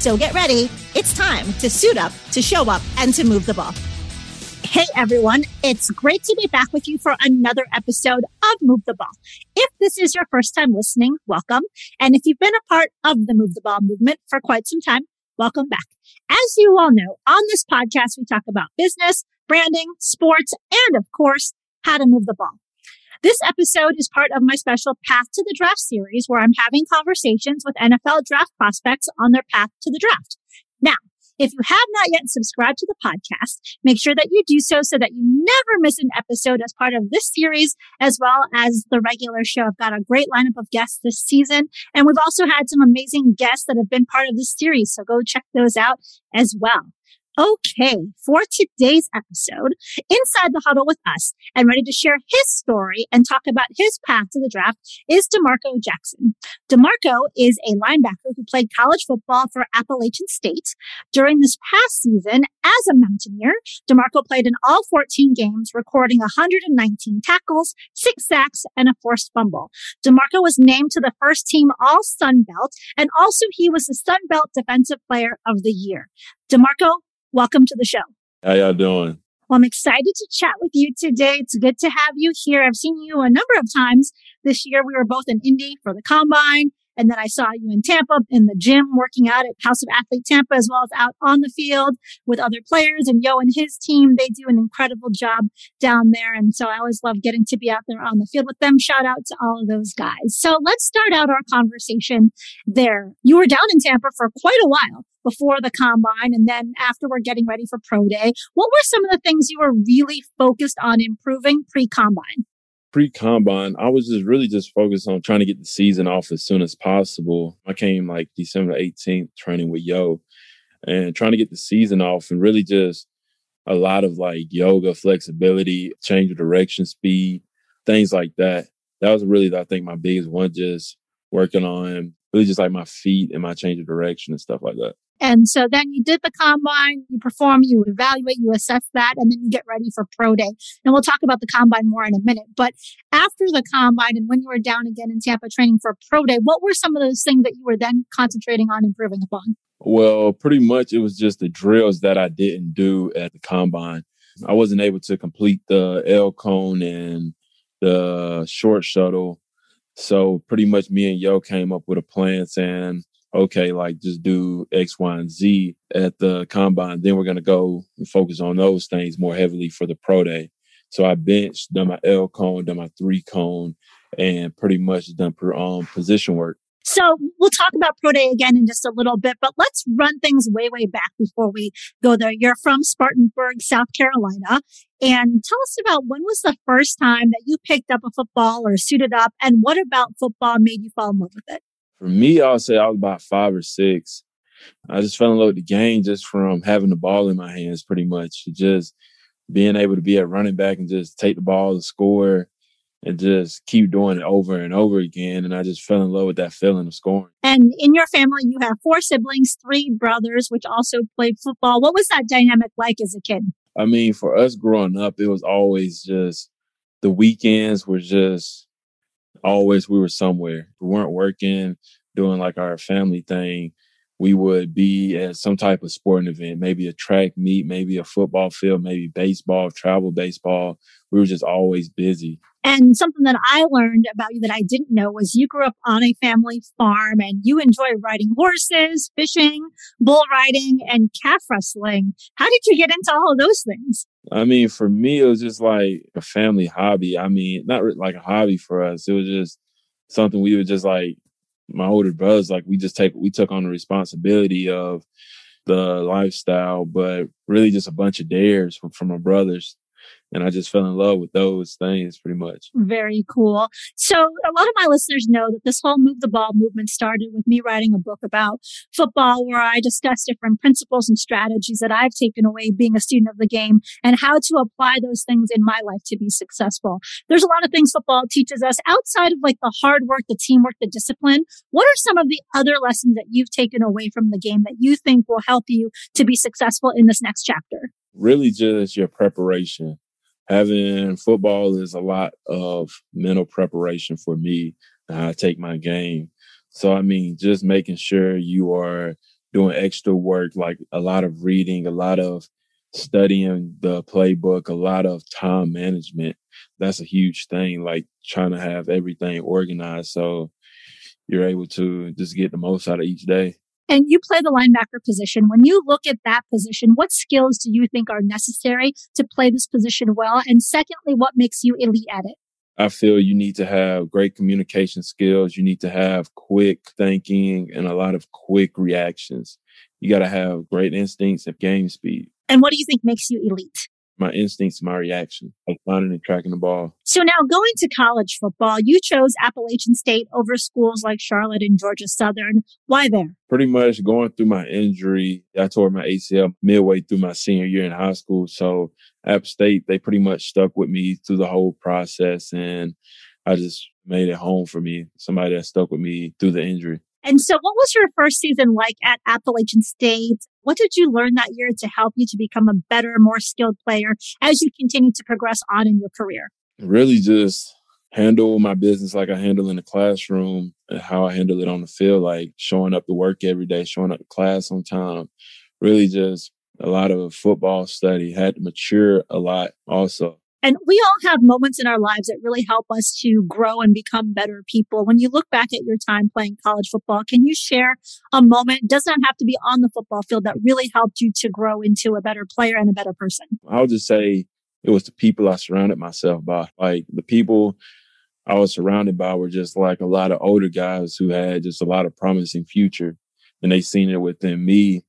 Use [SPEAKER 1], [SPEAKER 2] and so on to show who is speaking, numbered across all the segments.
[SPEAKER 1] So get ready. It's time to suit up, to show up, and to move the ball. Hey everyone, it's great to be back with you for another episode of Move the Ball. If this is your first time listening, welcome. And if you've been a part of the Move the Ball movement for quite some time, welcome back. As you all know, on this podcast, we talk about business, branding, sports, and of course, how to move the ball. This episode is part of my special Path to the Draft series where I'm having conversations with NFL draft prospects on their path to the draft. Now, if you have not yet subscribed to the podcast, make sure that you do so so that you never miss an episode as part of this series, as well as the regular show. I've got a great lineup of guests this season, and we've also had some amazing guests that have been part of this series. So go check those out as well. Okay, for today's episode, inside the huddle with us and ready to share his story and talk about his path to the draft is DeMarco Jackson. DeMarco is a linebacker who played college football for Appalachian State. During this past season, as a Mountaineer, DeMarco played in all 14 games, recording 119 tackles, six sacks, and a forced fumble. DeMarco was named to the first team All Sun Belt, and also he was the Sun Belt Defensive Player of the Year. DeMarco, welcome to the show.
[SPEAKER 2] How y'all doing?
[SPEAKER 1] Well, I'm excited to chat with you today. It's good to have you here. I've seen you a number of times this year. We were both in Indy for the combine. And then I saw you in Tampa in the gym working out at House of Athlete Tampa, as well as out on the field with other players. And Yo and his team, they do an incredible job down there. And so I always love getting to be out there on the field with them. Shout out to all of those guys. So let's start out our conversation there. You were down in Tampa for quite a while before the combine and then after we're getting ready for pro day. What were some of the things you were really focused on improving pre combine?
[SPEAKER 2] Pre combine, I was just really just focused on trying to get the season off as soon as possible. I came like December 18th training with Yo and trying to get the season off and really just a lot of like yoga, flexibility, change of direction, speed, things like that. That was really, I think, my biggest one, just working on really just like my feet and my change of direction and stuff like that.
[SPEAKER 1] And so then you did the combine, you perform, you evaluate, you assess that, and then you get ready for pro day. And we'll talk about the combine more in a minute. But after the combine and when you were down again in Tampa training for pro day, what were some of those things that you were then concentrating on improving upon?
[SPEAKER 2] Well, pretty much it was just the drills that I didn't do at the combine. I wasn't able to complete the L cone and the short shuttle. So pretty much me and Yo came up with a plan saying, okay, like just do X, Y, and Z at the combine. Then we're to go and focus on those things more heavily for the pro day. So I benched, done my L cone, done my three cone, and pretty much done per, um, position work.
[SPEAKER 1] So we'll talk about Pro Day again in just a little bit, but let's run things way, way back before we go there. You're from Spartanburg, South Carolina. And tell us about when was the first time that you picked up a football or suited up and what about football made you fall in love with it?
[SPEAKER 2] For me, I'll say I was about five or six. I just fell in love with the game just from having the ball in my hands, pretty much. Just being able to be a running back and just take the ball and score and just keep doing it over and over again. And I just fell in love with that feeling of scoring.
[SPEAKER 1] And in your family, you have four siblings, three brothers, which also played football. What was that dynamic like as a kid?
[SPEAKER 2] I mean, for us growing up, it was always just the weekends were just always we were somewhere. We weren't working, doing like our family thing. We would be at some type of sporting event, maybe a track meet, maybe a football field, maybe baseball, travel baseball. We were just always busy.
[SPEAKER 1] And something that I learned about you that I didn't know was you grew up on a family farm and you enjoy riding horses, fishing, bull riding, and calf wrestling. How did you get into all of those things?
[SPEAKER 2] I mean, for me, it was just like a family hobby. I mean, not like a hobby for us. It was just something we were just like my older brothers, like we just take, we took on the responsibility of the lifestyle, but really just a bunch of dares from, from my brothers. And I just fell in love with those things pretty much.
[SPEAKER 1] Very cool. So a lot of my listeners know that this whole move the ball movement started with me writing a book about football where I discuss different principles and strategies that I've taken away being a student of the game and how to apply those things in my life to be successful. There's a lot of things football teaches us outside of like the hard work, the teamwork, the discipline. What are some of the other lessons that you've taken away from the game that you think will help you to be successful in this next chapter?
[SPEAKER 2] Really just your preparation having football is a lot of mental preparation for me I take my game. So, I mean, just making sure you are doing extra work, like a lot of reading, a lot of studying the playbook, a lot of time management. That's a huge thing, like trying to have everything organized so you're able to just get the most out of each day
[SPEAKER 1] and you play the linebacker position. When you look at that position, what skills do you think are necessary to play this position well? And secondly, what makes you elite at it?
[SPEAKER 2] I feel you need to have great communication skills. You need to have quick thinking and a lot of quick reactions. You got to have great instincts and game speed.
[SPEAKER 1] And what do you think makes you elite?
[SPEAKER 2] My instincts, my reaction, like finding and tracking the ball.
[SPEAKER 1] So now going to college football, you chose Appalachian State over schools like Charlotte and Georgia Southern. Why there?
[SPEAKER 2] Pretty much going through my injury. I tore my ACL midway through my senior year in high school. So App State, they pretty much stuck with me through the whole process. And I just made it home for me. Somebody that stuck with me through the injury.
[SPEAKER 1] And so, what was your first season like at Appalachian State? What did you learn that year to help you to become a better, more skilled player as you continue to progress on in your career?
[SPEAKER 2] Really, just handle my business like I handle in the classroom and how I handle it on the field, like showing up to work every day, showing up to class on time. Really, just a lot of football study, had to mature a lot also.
[SPEAKER 1] And we all have moments in our lives that really help us to grow and become better people. When you look back at your time playing college football, can you share a moment? Does not have to be on the football field that really helped you to grow into a better player and a better person.
[SPEAKER 2] I would just say it was the people I surrounded myself by. Like the people I was surrounded by were just like a lot of older guys who had just a lot of promising future and they seen it within me.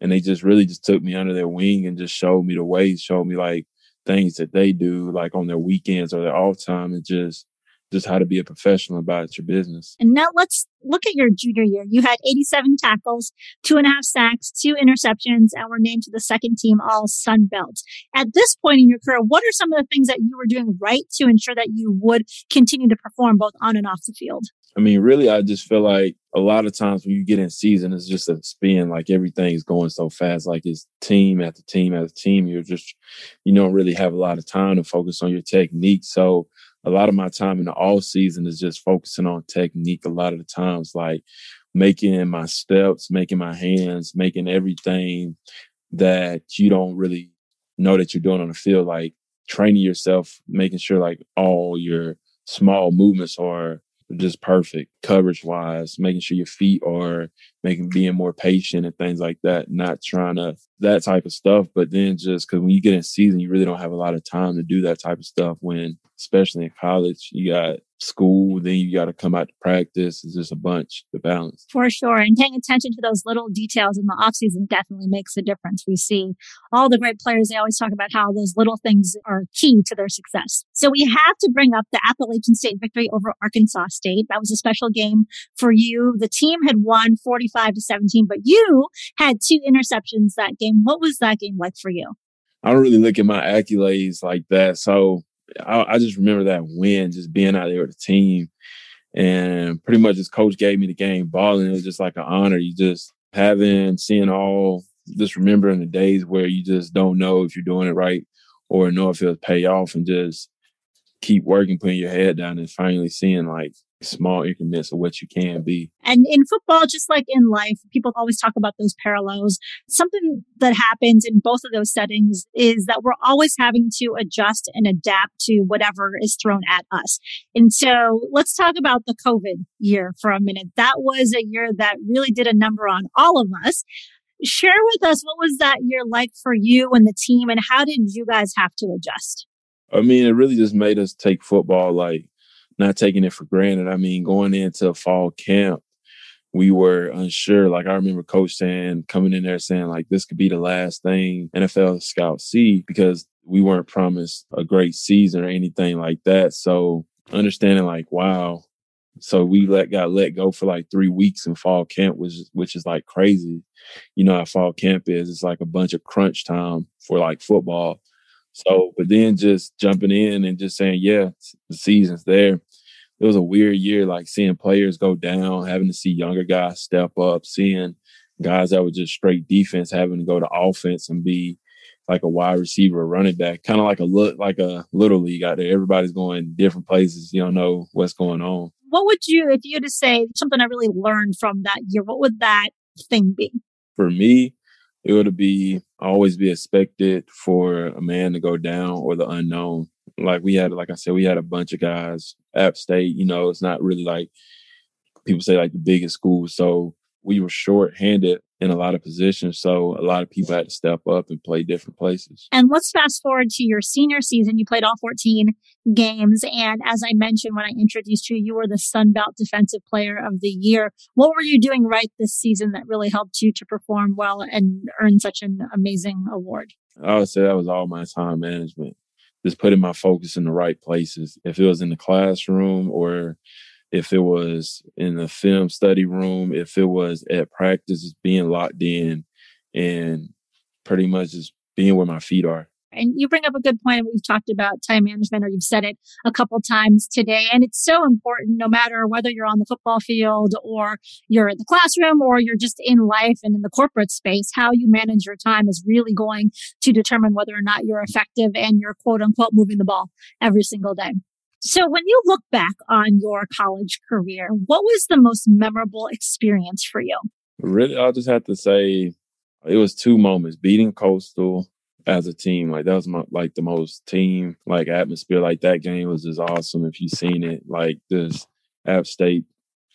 [SPEAKER 2] And they just really just took me under their wing and just showed me the way, showed me like things that they do, like on their weekends or their off time, and just just how to be a professional about your business.
[SPEAKER 1] And now let's look at your junior year. You had 87 tackles, two and a half sacks, two interceptions, and were named to the second team All Sun Belt. At this point in your career, what are some of the things that you were doing right to ensure that you would continue to perform both on and off the field?
[SPEAKER 2] I mean, really, I just feel like a lot of times when you get in season, it's just a spin. Like everything's going so fast. Like it's team after team after team. You're just, you don't really have a lot of time to focus on your technique. So a lot of my time in the all season is just focusing on technique. A lot of the times, like making my steps, making my hands, making everything that you don't really know that you're doing on the field. Like training yourself, making sure like all your small movements are just perfect coverage wise, making sure your feet are making being more patient and things like that, not trying to that type of stuff. But then just because when you get in season, you really don't have a lot of time to do that type of stuff. When especially in college, you got school, then you got to come out to practice. It's just a bunch to balance.
[SPEAKER 1] For sure. And paying attention to those little details in the offseason definitely makes a difference. We see all the great players, they always talk about how those little things are key to their success. So we have to bring up the Appalachian State victory over Arkansas State. That was a special game for you. The team had won 45 to 17, but you had two interceptions that game. What was that game like for you?
[SPEAKER 2] I don't really look at my accolades like that. So I, I just remember that win, just being out there with the team. And pretty much his coach gave me the game ball, and It was just like an honor. You just having, seeing all, just remembering the days where you just don't know if you're doing it right or know if it'll pay off and just keep working, putting your head down and finally seeing like small increments of what you can be.
[SPEAKER 1] And in football, just like in life, people always talk about those parallels. Something that happens in both of those settings is that we're always having to adjust and adapt to whatever is thrown at us. And so let's talk about the COVID year for a minute. That was a year that really did a number on all of us. Share with us what was that year like for you and the team and how did you guys have to adjust?
[SPEAKER 2] I mean, it really just made us take football like not taking it for granted. I mean, going into fall camp, we were unsure. Like I remember coach saying, coming in there saying like, this could be the last thing NFL scouts see because we weren't promised a great season or anything like that. So understanding like, wow. So we let got let go for like three weeks in fall camp, which which is like crazy. You know how fall camp is. It's like a bunch of crunch time for like football. So, but then just jumping in and just saying, yeah, the season's there. It was a weird year, like seeing players go down, having to see younger guys step up, seeing guys that were just straight defense having to go to offense and be like a wide receiver, running back, kind of like a look like a little league out there. Everybody's going different places. You don't know what's going on.
[SPEAKER 1] What would you, if you had to say something I really learned from that year, what would that thing be?
[SPEAKER 2] For me, it would be always be expected for a man to go down or the unknown. Like we had, like I said, we had a bunch of guys. App State, you know, it's not really like people say like the biggest school. So we were short-handed in a lot of positions. So a lot of people had to step up and play different places.
[SPEAKER 1] And let's fast forward to your senior season. You played all 14 games. And as I mentioned when I introduced you, you were the Sun Belt Defensive Player of the Year. What were you doing right this season that really helped you to perform well and earn such an amazing award?
[SPEAKER 2] I would say that was all my time management. Just putting my focus in the right places. If it was in the classroom or if it was in the film study room, if it was at practice, being locked in and pretty much just being where my feet are.
[SPEAKER 1] And you bring up a good point. We've talked about time management, or you've said it a couple times today. And it's so important, no matter whether you're on the football field or you're in the classroom or you're just in life and in the corporate space, how you manage your time is really going to determine whether or not you're effective and you're quote unquote moving the ball every single day. So when you look back on your college career, what was the most memorable experience for you?
[SPEAKER 2] Really, I'll just have to say it was two moments beating Coastal as a team. Like that was my like the most team like atmosphere. Like that game was just awesome. If you've seen it, like this App State,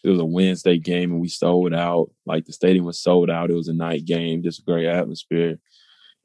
[SPEAKER 2] it was a Wednesday game and we sold out. Like the stadium was sold out. It was a night game, just a great atmosphere.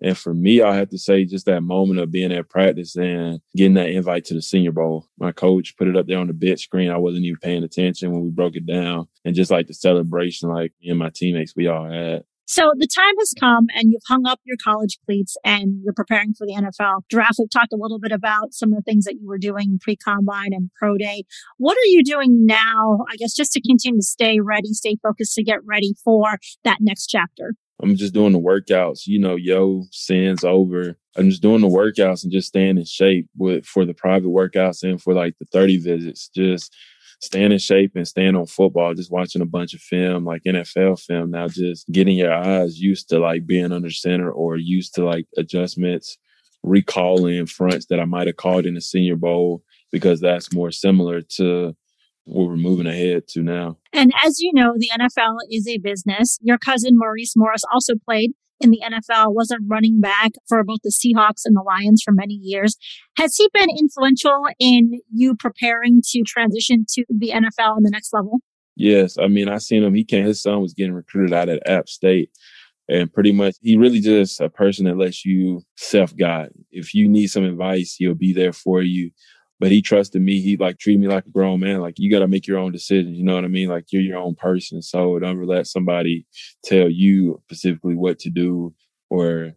[SPEAKER 2] And for me, I have to say just that moment of being at practice and getting that invite to the Senior Bowl. My coach put it up there on the big screen. I wasn't even paying attention when we broke it down. And just like the celebration, like me and my teammates, we all had.
[SPEAKER 1] So the time has come and you've hung up your college cleats and you're preparing for the NFL draft. We've talked a little bit about some of the things that you were doing pre combine and pro day. What are you doing now? I guess just to continue to stay ready, stay focused to get ready for that next chapter.
[SPEAKER 2] I'm just doing the workouts. You know, yo sends over. I'm just doing the workouts and just staying in shape with for the private workouts and for like the 30 visits. Just staying in shape and staying on football, just watching a bunch of film, like NFL film now, just getting your eyes used to like being under center or used to like adjustments, recalling fronts that I might have called in the senior bowl because that's more similar to what we're moving ahead to now.
[SPEAKER 1] And as you know, the NFL is a business. Your cousin Maurice Morris also played in the NFL, was a running back for both the Seahawks and the Lions for many years. Has he been influential in you preparing to transition to the NFL and the next level?
[SPEAKER 2] Yes. I mean, I seen him. He came, his son was getting recruited out at App State. And pretty much, he really just a person that lets you self guide. If you need some advice, he'll be there for you but he trusted me. He like treated me like a grown man. Like you got to make your own decisions. You know what I mean? Like you're your own person. So don't ever let somebody tell you specifically what to do or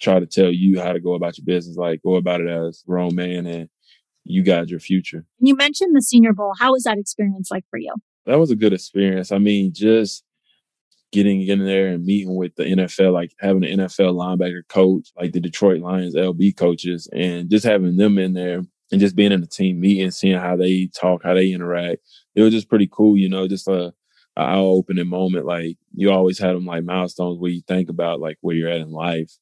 [SPEAKER 2] try to tell you how to go about your business. Like go about it as a grown man and you got your future.
[SPEAKER 1] You mentioned the Senior Bowl. How was that experience like for you?
[SPEAKER 2] That was a good experience. I mean, just getting in there and meeting with the NFL, like having an NFL linebacker coach, like the Detroit Lions LB coaches, and just having them in there and just being in the team meeting, seeing how they talk, how they interact. It was just pretty cool, you know, just a, a eye opening moment. Like you always had them like milestones where you think about like where you're at in life,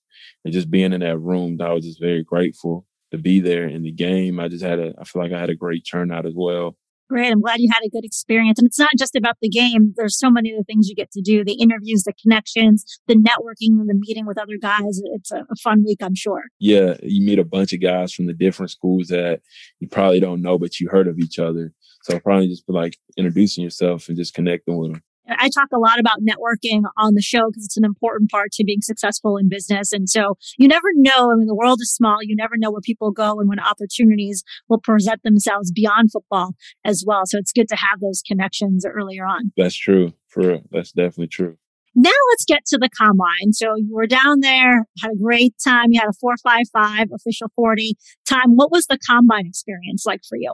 [SPEAKER 2] and just being in that room, I was just very grateful to be there in the game. I just had a, I feel like I had a great turnout as well.
[SPEAKER 1] Great. I'm glad you had a good experience. And it's not just about the game. There's so many other things you get to do the interviews, the connections, the networking, the meeting with other guys. It's a, a, fun week, I'm sure.
[SPEAKER 2] Yeah. You meet a bunch of guys from the different schools that you probably don't know, but you heard of each other. So probably just like introducing yourself and just connecting with them.
[SPEAKER 1] I talk a lot about networking on the show because it's an important part to being successful in business. And so you never know. I mean, the world is small. You never know where people go and when opportunities will present themselves beyond football as well. So it's good to have those connections earlier on.
[SPEAKER 2] That's true. For real. That's definitely true.
[SPEAKER 1] Now let's get to the combine. So you were down there, had a great time. You had a 455 official 40 time. What was the combine experience like for you?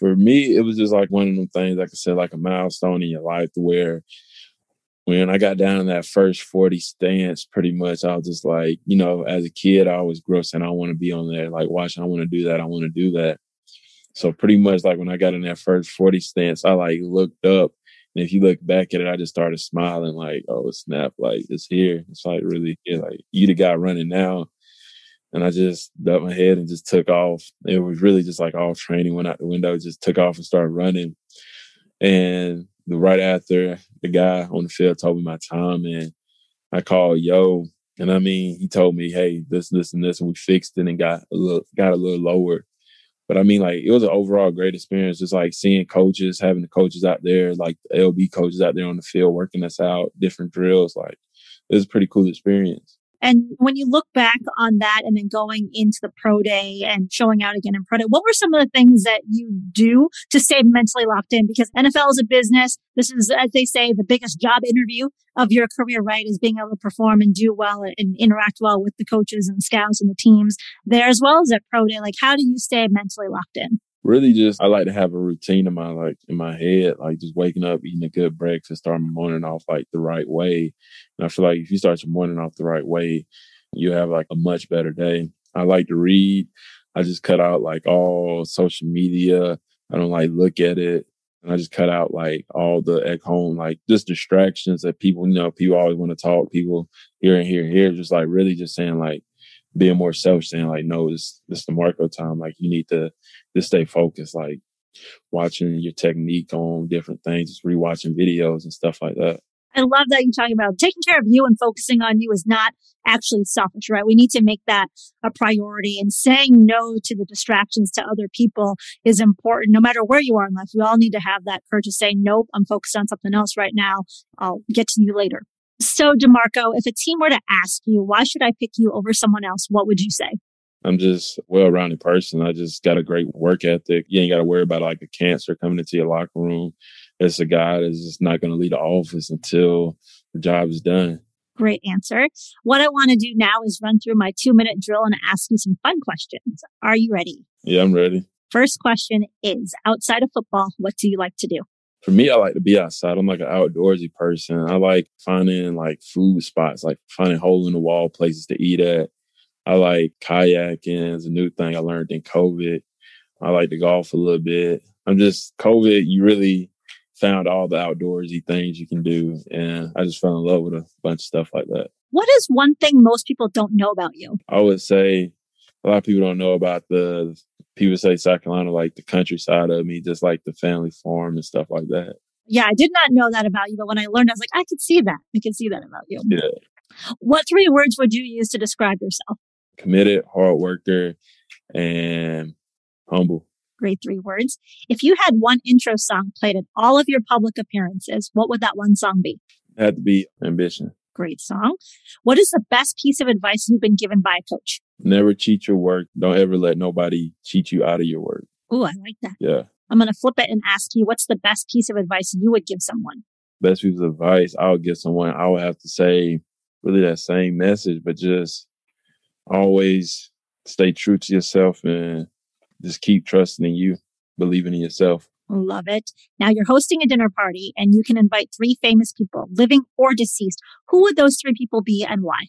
[SPEAKER 2] For me, it was just like one of them things, like I said, like a milestone in your life where when I got down in that first 40 stance, pretty much I was just like, you know, as a kid, I always grew up saying, I want to be on there, like watching, I want to do that, I want to do that. So pretty much like when I got in that first 40 stance, I like looked up and if you look back at it, I just started smiling like, oh snap, like it's here. It's like really yeah, like you the guy running now. And I just ducked my head and just took off. It was really just like all training went out the window, just took off and started running. And the right after the guy on the field told me my time and I called yo. And I mean, he told me, hey, this, this, and this, and we fixed it and got a little got a little lower. But I mean, like it was an overall great experience, just like seeing coaches, having the coaches out there, like the LB coaches out there on the field working us out, different drills. Like it was a pretty cool experience.
[SPEAKER 1] And when you look back on that and then going into the pro day and showing out again in pro day, what were some of the things that you do to stay mentally locked in? Because NFL is a business. This is, as they say, the biggest job interview of your career, right? Is being able to perform and do well and interact well with the coaches and scouts and the teams there as well as at pro day. Like, how do you stay mentally locked in?
[SPEAKER 2] Really just I like to have a routine in my like in my head, like just waking up, eating a good breakfast, start my morning off like the right way. And I feel like if you start your morning off the right way, you have like a much better day. I like to read. I just cut out like all social media. I don't like look at it. And I just cut out like all the at home, like just distractions that people, you know, people always want to talk, people here and here and here, just like really just saying like, being more selfish saying like, no, this this DeMarco time. Like you need to just stay focused, like watching your technique on different things, just rewatching videos and stuff like that.
[SPEAKER 1] I love that you're talking about taking care of you and focusing on you is not actually selfish, right? We need to make that a priority and saying no to the distractions to other people is important. No matter where you are in life, we all need to have that courage to say, nope, I'm focused on something else right now. I'll get to you later. So, DeMarco, if a team were to ask you, why should I pick you over someone else? What would you say?
[SPEAKER 2] I'm just a well rounded person. I just got a great work ethic. You ain't got to worry about like a cancer coming into your locker room. It's a guy that's just not going to leave the office until the job is done.
[SPEAKER 1] Great answer. What I want to do now is run through my two minute drill and ask you some fun questions. Are you ready?
[SPEAKER 2] Yeah, I'm ready.
[SPEAKER 1] First question is outside of football, what do you like to do?
[SPEAKER 2] For me, I like to be outside. I'm like an outdoorsy person. I like finding like food spots, like finding hole in the wall places to eat at. I like kayaking. It's a new thing I learned in COVID. I like to golf a little bit. I'm just COVID. You really found all the outdoorsy things you can do, and I just fell in love with a bunch of stuff like that.
[SPEAKER 1] What is one thing most people don't know about you?
[SPEAKER 2] I would say a lot of people don't know about the people say South Carolina like the countryside of me, just like the family farm and stuff like that.
[SPEAKER 1] Yeah, I did not know that about you, but when I learned, I was like, I could see that. I can see that about you.
[SPEAKER 2] Yeah.
[SPEAKER 1] What three words would you use to describe yourself?
[SPEAKER 2] Committed, hard worker, and humble.
[SPEAKER 1] Great three words. If you had one intro song played at all of your public appearances, what would that one song be?
[SPEAKER 2] It had to be ambition.
[SPEAKER 1] Great song. What is the best piece of advice you've been given by a coach?
[SPEAKER 2] Never cheat your work. Don't ever let nobody cheat you out of your work.
[SPEAKER 1] Oh, I like that.
[SPEAKER 2] Yeah.
[SPEAKER 1] I'm going to flip it and ask you, what's the best piece of advice you would give someone?
[SPEAKER 2] Best piece of advice I would give someone, I would have to say really that same message, but just always stay true to yourself and just keep trusting in you, believing in yourself.
[SPEAKER 1] Love it. Now you're hosting a dinner party and you can invite three famous people, living or deceased. Who would those three people be and why?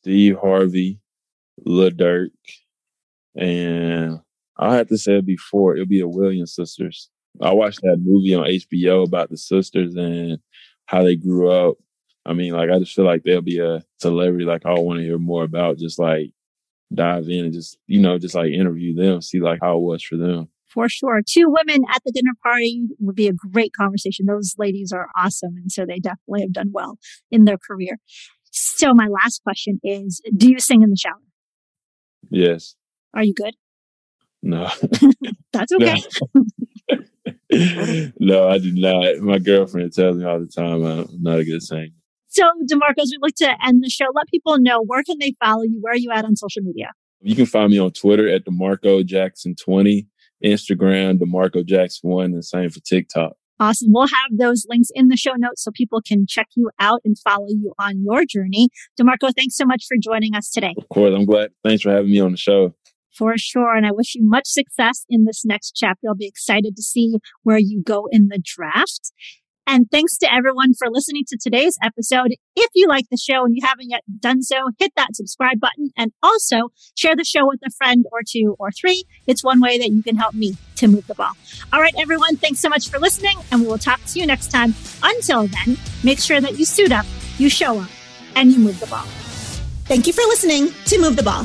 [SPEAKER 2] Steve Harvey, Lil Durk, and I have to say it before it'll be the Williams sisters. I watched that movie on HBO about the sisters and how they grew up. I mean, like I just feel like there'll be a celebrity like I want to hear more about. Just like dive in and just you know just like interview them, see like how it was for them.
[SPEAKER 1] For sure, two women at the dinner party would be a great conversation. Those ladies are awesome, and so they definitely have done well in their career. So my last question is: Do you sing in the shower?
[SPEAKER 2] Yes.
[SPEAKER 1] Are you good?
[SPEAKER 2] No.
[SPEAKER 1] That's okay.
[SPEAKER 2] No. no, I do not. My girlfriend tells me all the time I'm not a good singer.
[SPEAKER 1] So, DeMarco, as we look to end the show, let people know where can they follow you? Where are you at on social media?
[SPEAKER 2] You can find me on Twitter at DeMarco Jackson 20, Instagram, DeMarco Jackson 1, and same for TikTok.
[SPEAKER 1] Awesome. We'll have those links in the show notes so people can check you out and follow you on your journey. DeMarco, thanks so much for joining us today.
[SPEAKER 2] Of course. I'm glad. Thanks for having me on the show.
[SPEAKER 1] For sure. And I wish you much success in this next chapter. I'll be excited to see where you go in the draft. And thanks to everyone for listening to today's episode. If you like the show and you haven't yet done so, hit that subscribe button and also share the show with a friend or two or three. It's one way that you can help me to move the ball. All right, everyone. Thanks so much for listening and we will talk to you next time. Until then, make sure that you suit up, you show up, and you move the ball. Thank you for listening to Move the Ball.